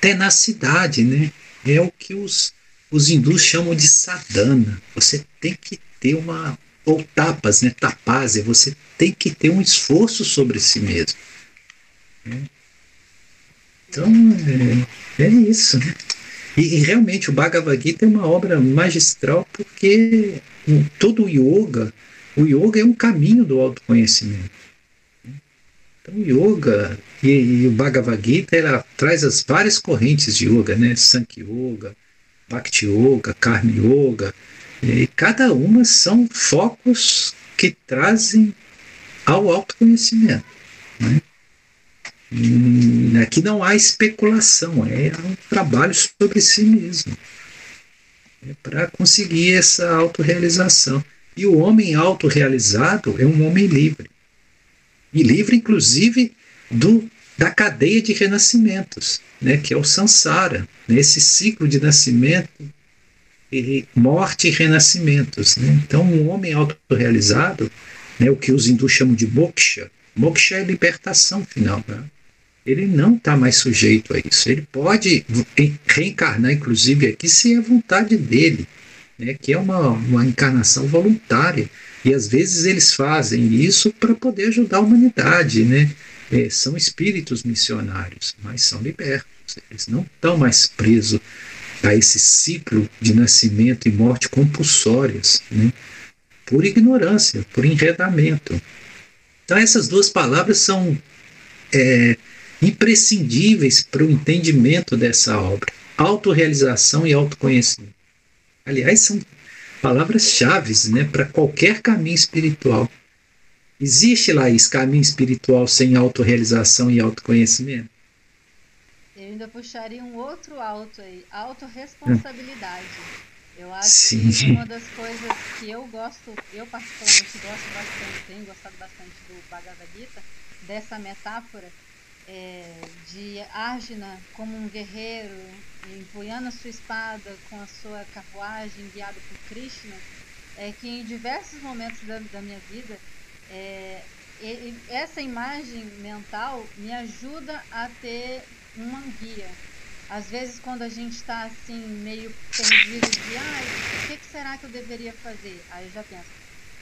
tenacidade, né? É o que os, os hindus chamam de sadhana. Você tem que ter uma. Ou tapas, né? Tapase, você tem que ter um esforço sobre si mesmo. Então, é, é isso. Né? E, e, realmente o Bhagavad Gita é uma obra magistral porque todo o yoga, o yoga é um caminho do autoconhecimento. Então, o yoga e, e, o Bhagavad Gita ela traz as várias correntes de yoga, né? Sankhya Yoga, Bhakti Yoga, Karma Yoga, e cada uma são focos que trazem ao autoconhecimento. Né? aqui não há especulação, é um trabalho sobre si mesmo. É para conseguir essa autorrealização. E o homem autorrealizado é um homem livre. E livre, inclusive, do, da cadeia de renascimentos, né, que é o samsara, né, esse ciclo de nascimento, e morte e renascimentos. Né? Então, um homem autorrealizado, né, o que os hindus chamam de moksha, moksha é libertação final. Né? Ele não está mais sujeito a isso. Ele pode reencarnar, inclusive, aqui, se é a vontade dele, né, que é uma, uma encarnação voluntária. E às vezes eles fazem isso para poder ajudar a humanidade. Né? É, são espíritos missionários, mas são libertos. Eles não estão mais presos a esse ciclo de nascimento e morte compulsórias, né? por ignorância, por enredamento. Então, essas duas palavras são é, imprescindíveis para o entendimento dessa obra: autorrealização e autoconhecimento. Aliás, são palavras-chave né, para qualquer caminho espiritual. Existe, Laís, caminho espiritual sem autorrealização e autoconhecimento? Ainda puxaria um outro alto aí, autorresponsabilidade. Eu acho Sim. que uma das coisas que eu gosto, eu particularmente gosto bastante, tenho gostado bastante do Bhagavad Gita, dessa metáfora é, de Arjuna como um guerreiro, empunhando a sua espada com a sua carruagem guiado por Krishna, é que em diversos momentos da, da minha vida é, essa imagem mental me ajuda a ter uma guia. Às vezes, quando a gente está assim, meio perdido de, ai, o que, que, será que eu deveria fazer? Aí eu já penso,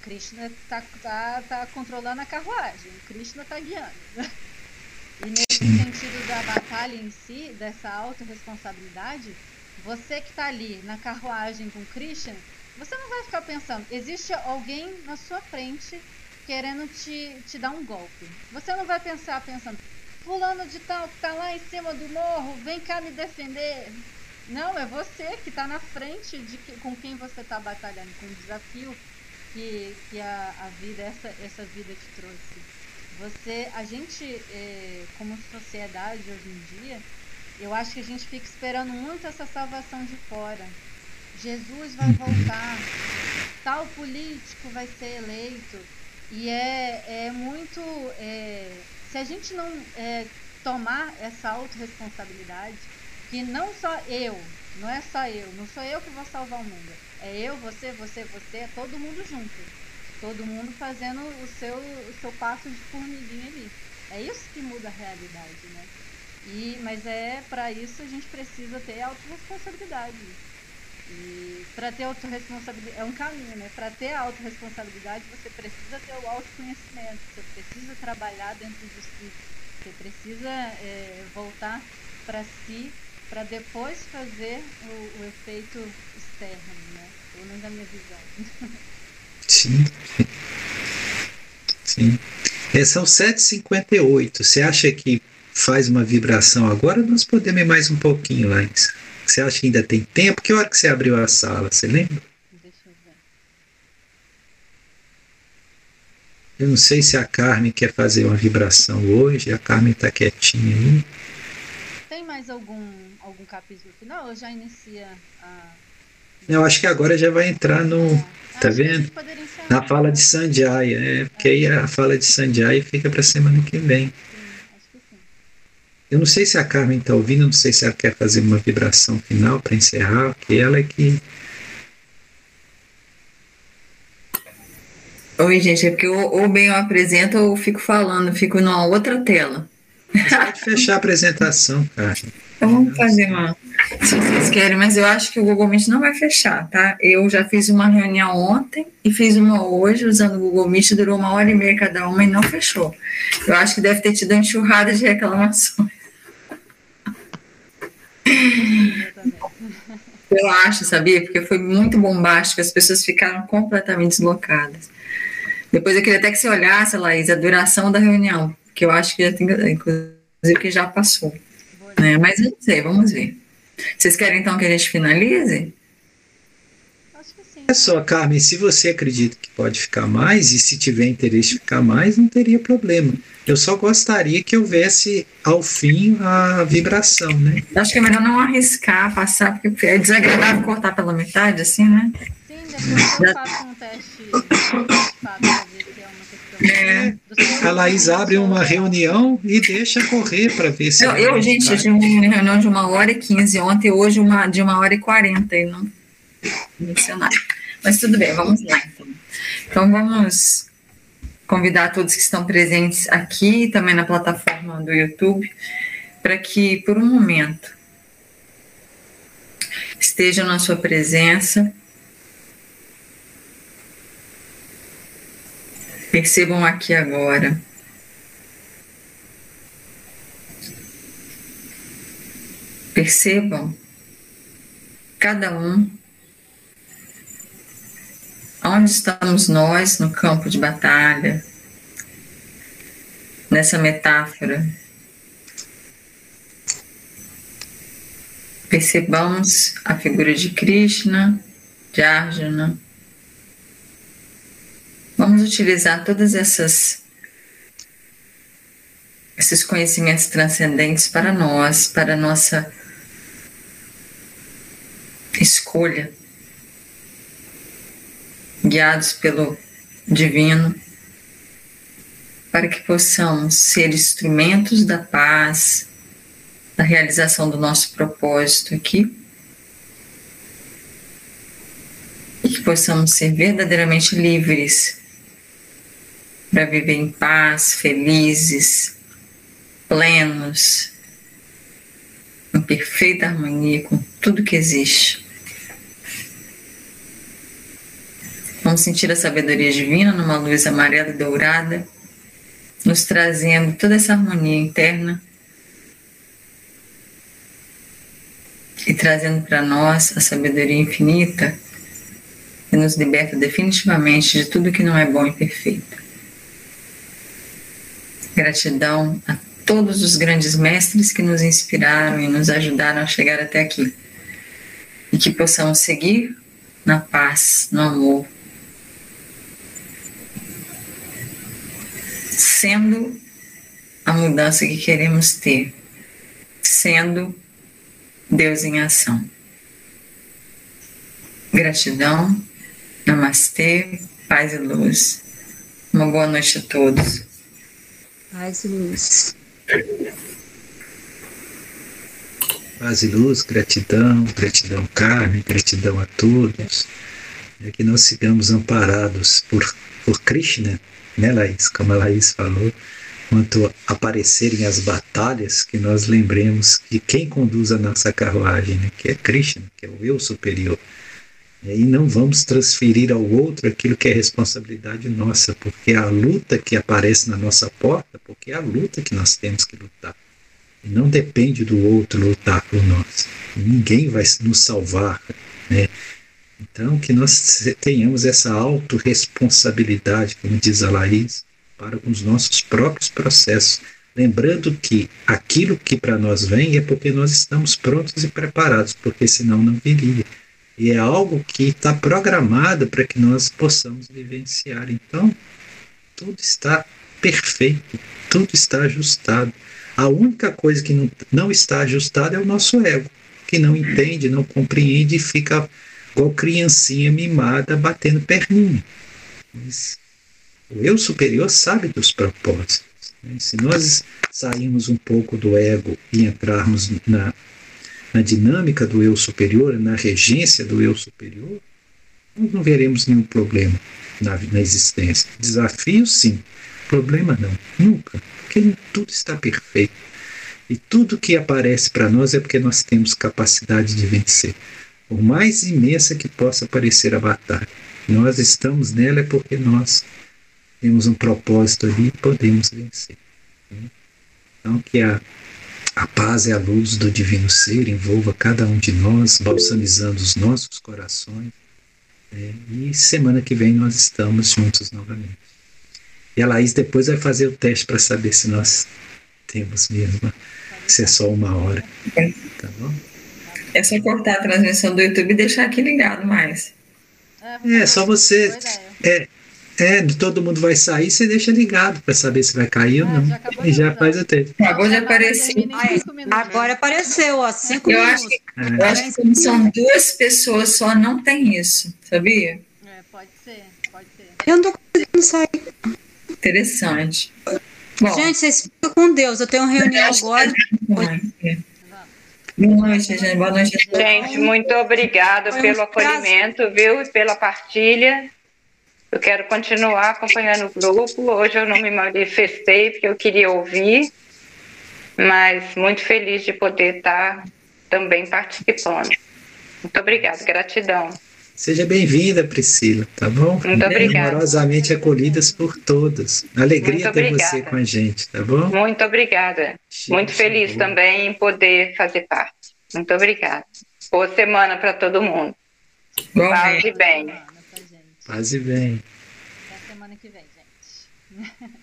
Krishna está tá, tá controlando a carruagem, Krishna está guiando. E nesse sentido da batalha em si, dessa autorresponsabilidade, você que está ali na carruagem com Krishna, você não vai ficar pensando, existe alguém na sua frente querendo te, te dar um golpe. Você não vai pensar pensando, fulano de tal que está lá em cima do morro, vem cá me defender. Não, é você que está na frente de que, com quem você está batalhando, com o desafio que, que a, a vida, essa, essa vida te trouxe. Você, a gente, é, como sociedade hoje em dia, eu acho que a gente fica esperando muito essa salvação de fora. Jesus vai voltar, tal político vai ser eleito. E é, é muito. É, se a gente não é, tomar essa autorresponsabilidade, que não só eu, não é só eu, não sou eu que vou salvar o mundo. É eu, você, você, você, é todo mundo junto. Todo mundo fazendo o seu, o seu passo de formiguinha ali. É isso que muda a realidade, né? E, mas é para isso a gente precisa ter autorresponsabilidade. E para ter autorresponsabilidade, é um caminho, né? Para ter autorresponsabilidade, você precisa ter o autoconhecimento, você precisa trabalhar dentro de si, você precisa é, voltar para si, para depois fazer o, o, efeito externo, né? Pelo menos a minha visão. Sim. Sim. É, são 7h58. Você acha que faz uma vibração agora? Nós podemos ir mais um pouquinho lá. Você acha que ainda tem tempo? Que hora que você abriu a sala? Você lembra? Deixa eu ver. Eu não sei se a Carmen quer fazer uma vibração hoje. A Carmen está quietinha aí. Tem mais algum, algum capítulo final? Eu já inicia a. Eu acho que agora já vai entrar no. É. Tá vendo? Na fala de Sanjaya. É, porque aí a fala de Sanjaya fica para semana que vem. Eu não sei se a Carmen está ouvindo, não sei se ela quer fazer uma vibração final para encerrar, porque ela é que. Oi, gente, é porque ou bem eu apresento ou eu fico falando, fico numa outra tela. Você pode fechar a apresentação, Carmen. Então vamos fazer uma. Se vocês querem, mas eu acho que o Google Meet não vai fechar, tá? Eu já fiz uma reunião ontem e fiz uma hoje usando o Google Meet, durou uma hora e meia cada uma e não fechou. Eu acho que deve ter tido uma enxurrada de reclamações. Eu acho, sabia? Porque foi muito bombástico, as pessoas ficaram completamente deslocadas. Depois eu queria até que você olhasse, Laís, a duração da reunião, que eu acho que já tem, inclusive que já passou. Né? Mas não sei, vamos ver. Vocês querem então que a gente finalize? É só, Carmen, se você acredita que pode ficar mais, e se tiver interesse de ficar mais, não teria problema. Eu só gostaria que houvesse ao fim a vibração, né? Acho que é melhor não arriscar, passar, porque é desagradável cortar pela metade, assim, né? Sim, depois eu faço um teste ver se é uma. É, a Laís abre uma reunião e deixa correr para ver se. Eu, eu gente, eu tive uma reunião de uma hora e quinze ontem, hoje uma, de uma hora e quarenta, e não Mas tudo bem, vamos lá então. Então vamos convidar todos que estão presentes aqui também na plataforma do YouTube para que, por um momento, estejam na sua presença, percebam aqui agora. Percebam cada um Onde estamos nós no campo de batalha? Nessa metáfora. Percebamos a figura de Krishna, de Arjuna. Vamos utilizar todas essas esses conhecimentos transcendentes para nós, para nossa escolha guiados pelo Divino, para que possamos ser instrumentos da paz, da realização do nosso propósito aqui, e que possamos ser verdadeiramente livres para viver em paz, felizes, plenos, em perfeita harmonia com tudo que existe. Vamos sentir a sabedoria divina numa luz amarela e dourada, nos trazendo toda essa harmonia interna e trazendo para nós a sabedoria infinita que nos liberta definitivamente de tudo que não é bom e perfeito. Gratidão a todos os grandes mestres que nos inspiraram e nos ajudaram a chegar até aqui. E que possamos seguir na paz, no amor, sendo a mudança que queremos ter, sendo Deus em ação. Gratidão, namastê, paz e luz. Uma boa noite a todos. Paz e luz. Paz e luz, gratidão, gratidão Carmen, gratidão a todos. É que nós sigamos amparados por, por Krishna, né, Laís? Como a Laís falou, quanto aparecerem as batalhas, que nós lembremos que quem conduz a nossa carruagem, né, que é Krishna, que é o eu superior. E aí não vamos transferir ao outro aquilo que é responsabilidade nossa, porque é a luta que aparece na nossa porta, porque é a luta que nós temos que lutar. E não depende do outro lutar por nós. Ninguém vai nos salvar. Né? Então, que nós tenhamos essa autorresponsabilidade, como diz a Laís, para os nossos próprios processos. Lembrando que aquilo que para nós vem é porque nós estamos prontos e preparados, porque senão não viria. E é algo que está programado para que nós possamos vivenciar. Então, tudo está perfeito, tudo está ajustado. A única coisa que não, não está ajustada é o nosso ego, que não entende, não compreende e fica igual criancinha mimada batendo perninha. Mas o eu superior sabe dos propósitos. Né? Se nós sairmos um pouco do ego e entrarmos na, na dinâmica do eu superior, na regência do eu superior, nós não veremos nenhum problema na, na existência. Desafio, sim. Problema, não. Nunca. Porque tudo está perfeito. E tudo que aparece para nós é porque nós temos capacidade de vencer. Por mais imensa que possa parecer a batalha, nós estamos nela é porque nós temos um propósito ali e podemos vencer. Então, que a, a paz e a luz do Divino Ser envolva cada um de nós, balsamizando os nossos corações. Né? E semana que vem nós estamos juntos novamente. E a Laís depois vai fazer o teste para saber se nós temos mesmo, se é só uma hora. Tá bom? É só cortar a transmissão do YouTube e deixar aqui ligado mais. É, só você. É, é, todo mundo vai sair, você deixa ligado para saber se vai cair ou não. Já e já faz o tempo. Acabou de aparecer. Agora apareceu, ó, cinco eu minutos. Acho que, é. Eu acho que como são duas pessoas só, não tem isso, sabia? É, pode ser, pode ser. Eu não tô conseguindo sair. Interessante. Bom, Gente, vocês ficam com Deus. Eu tenho uma reunião agora. Boa noite, gente. Boa noite. Gente, muito obrigada pelo acolhimento, viu? E pela partilha. Eu quero continuar acompanhando o grupo. Hoje eu não me manifestei porque eu queria ouvir, mas muito feliz de poder estar também participando. Muito obrigada, gratidão. Seja bem-vinda, Priscila, tá bom? Muito obrigada. Amorosamente acolhidas por todos. Alegria ter você com a gente, tá bom? Muito obrigada. Muito feliz também em poder fazer parte. Muito obrigada. Boa semana para todo mundo. Bom, Paz e bem. Paz e bem. Até semana que vem, gente.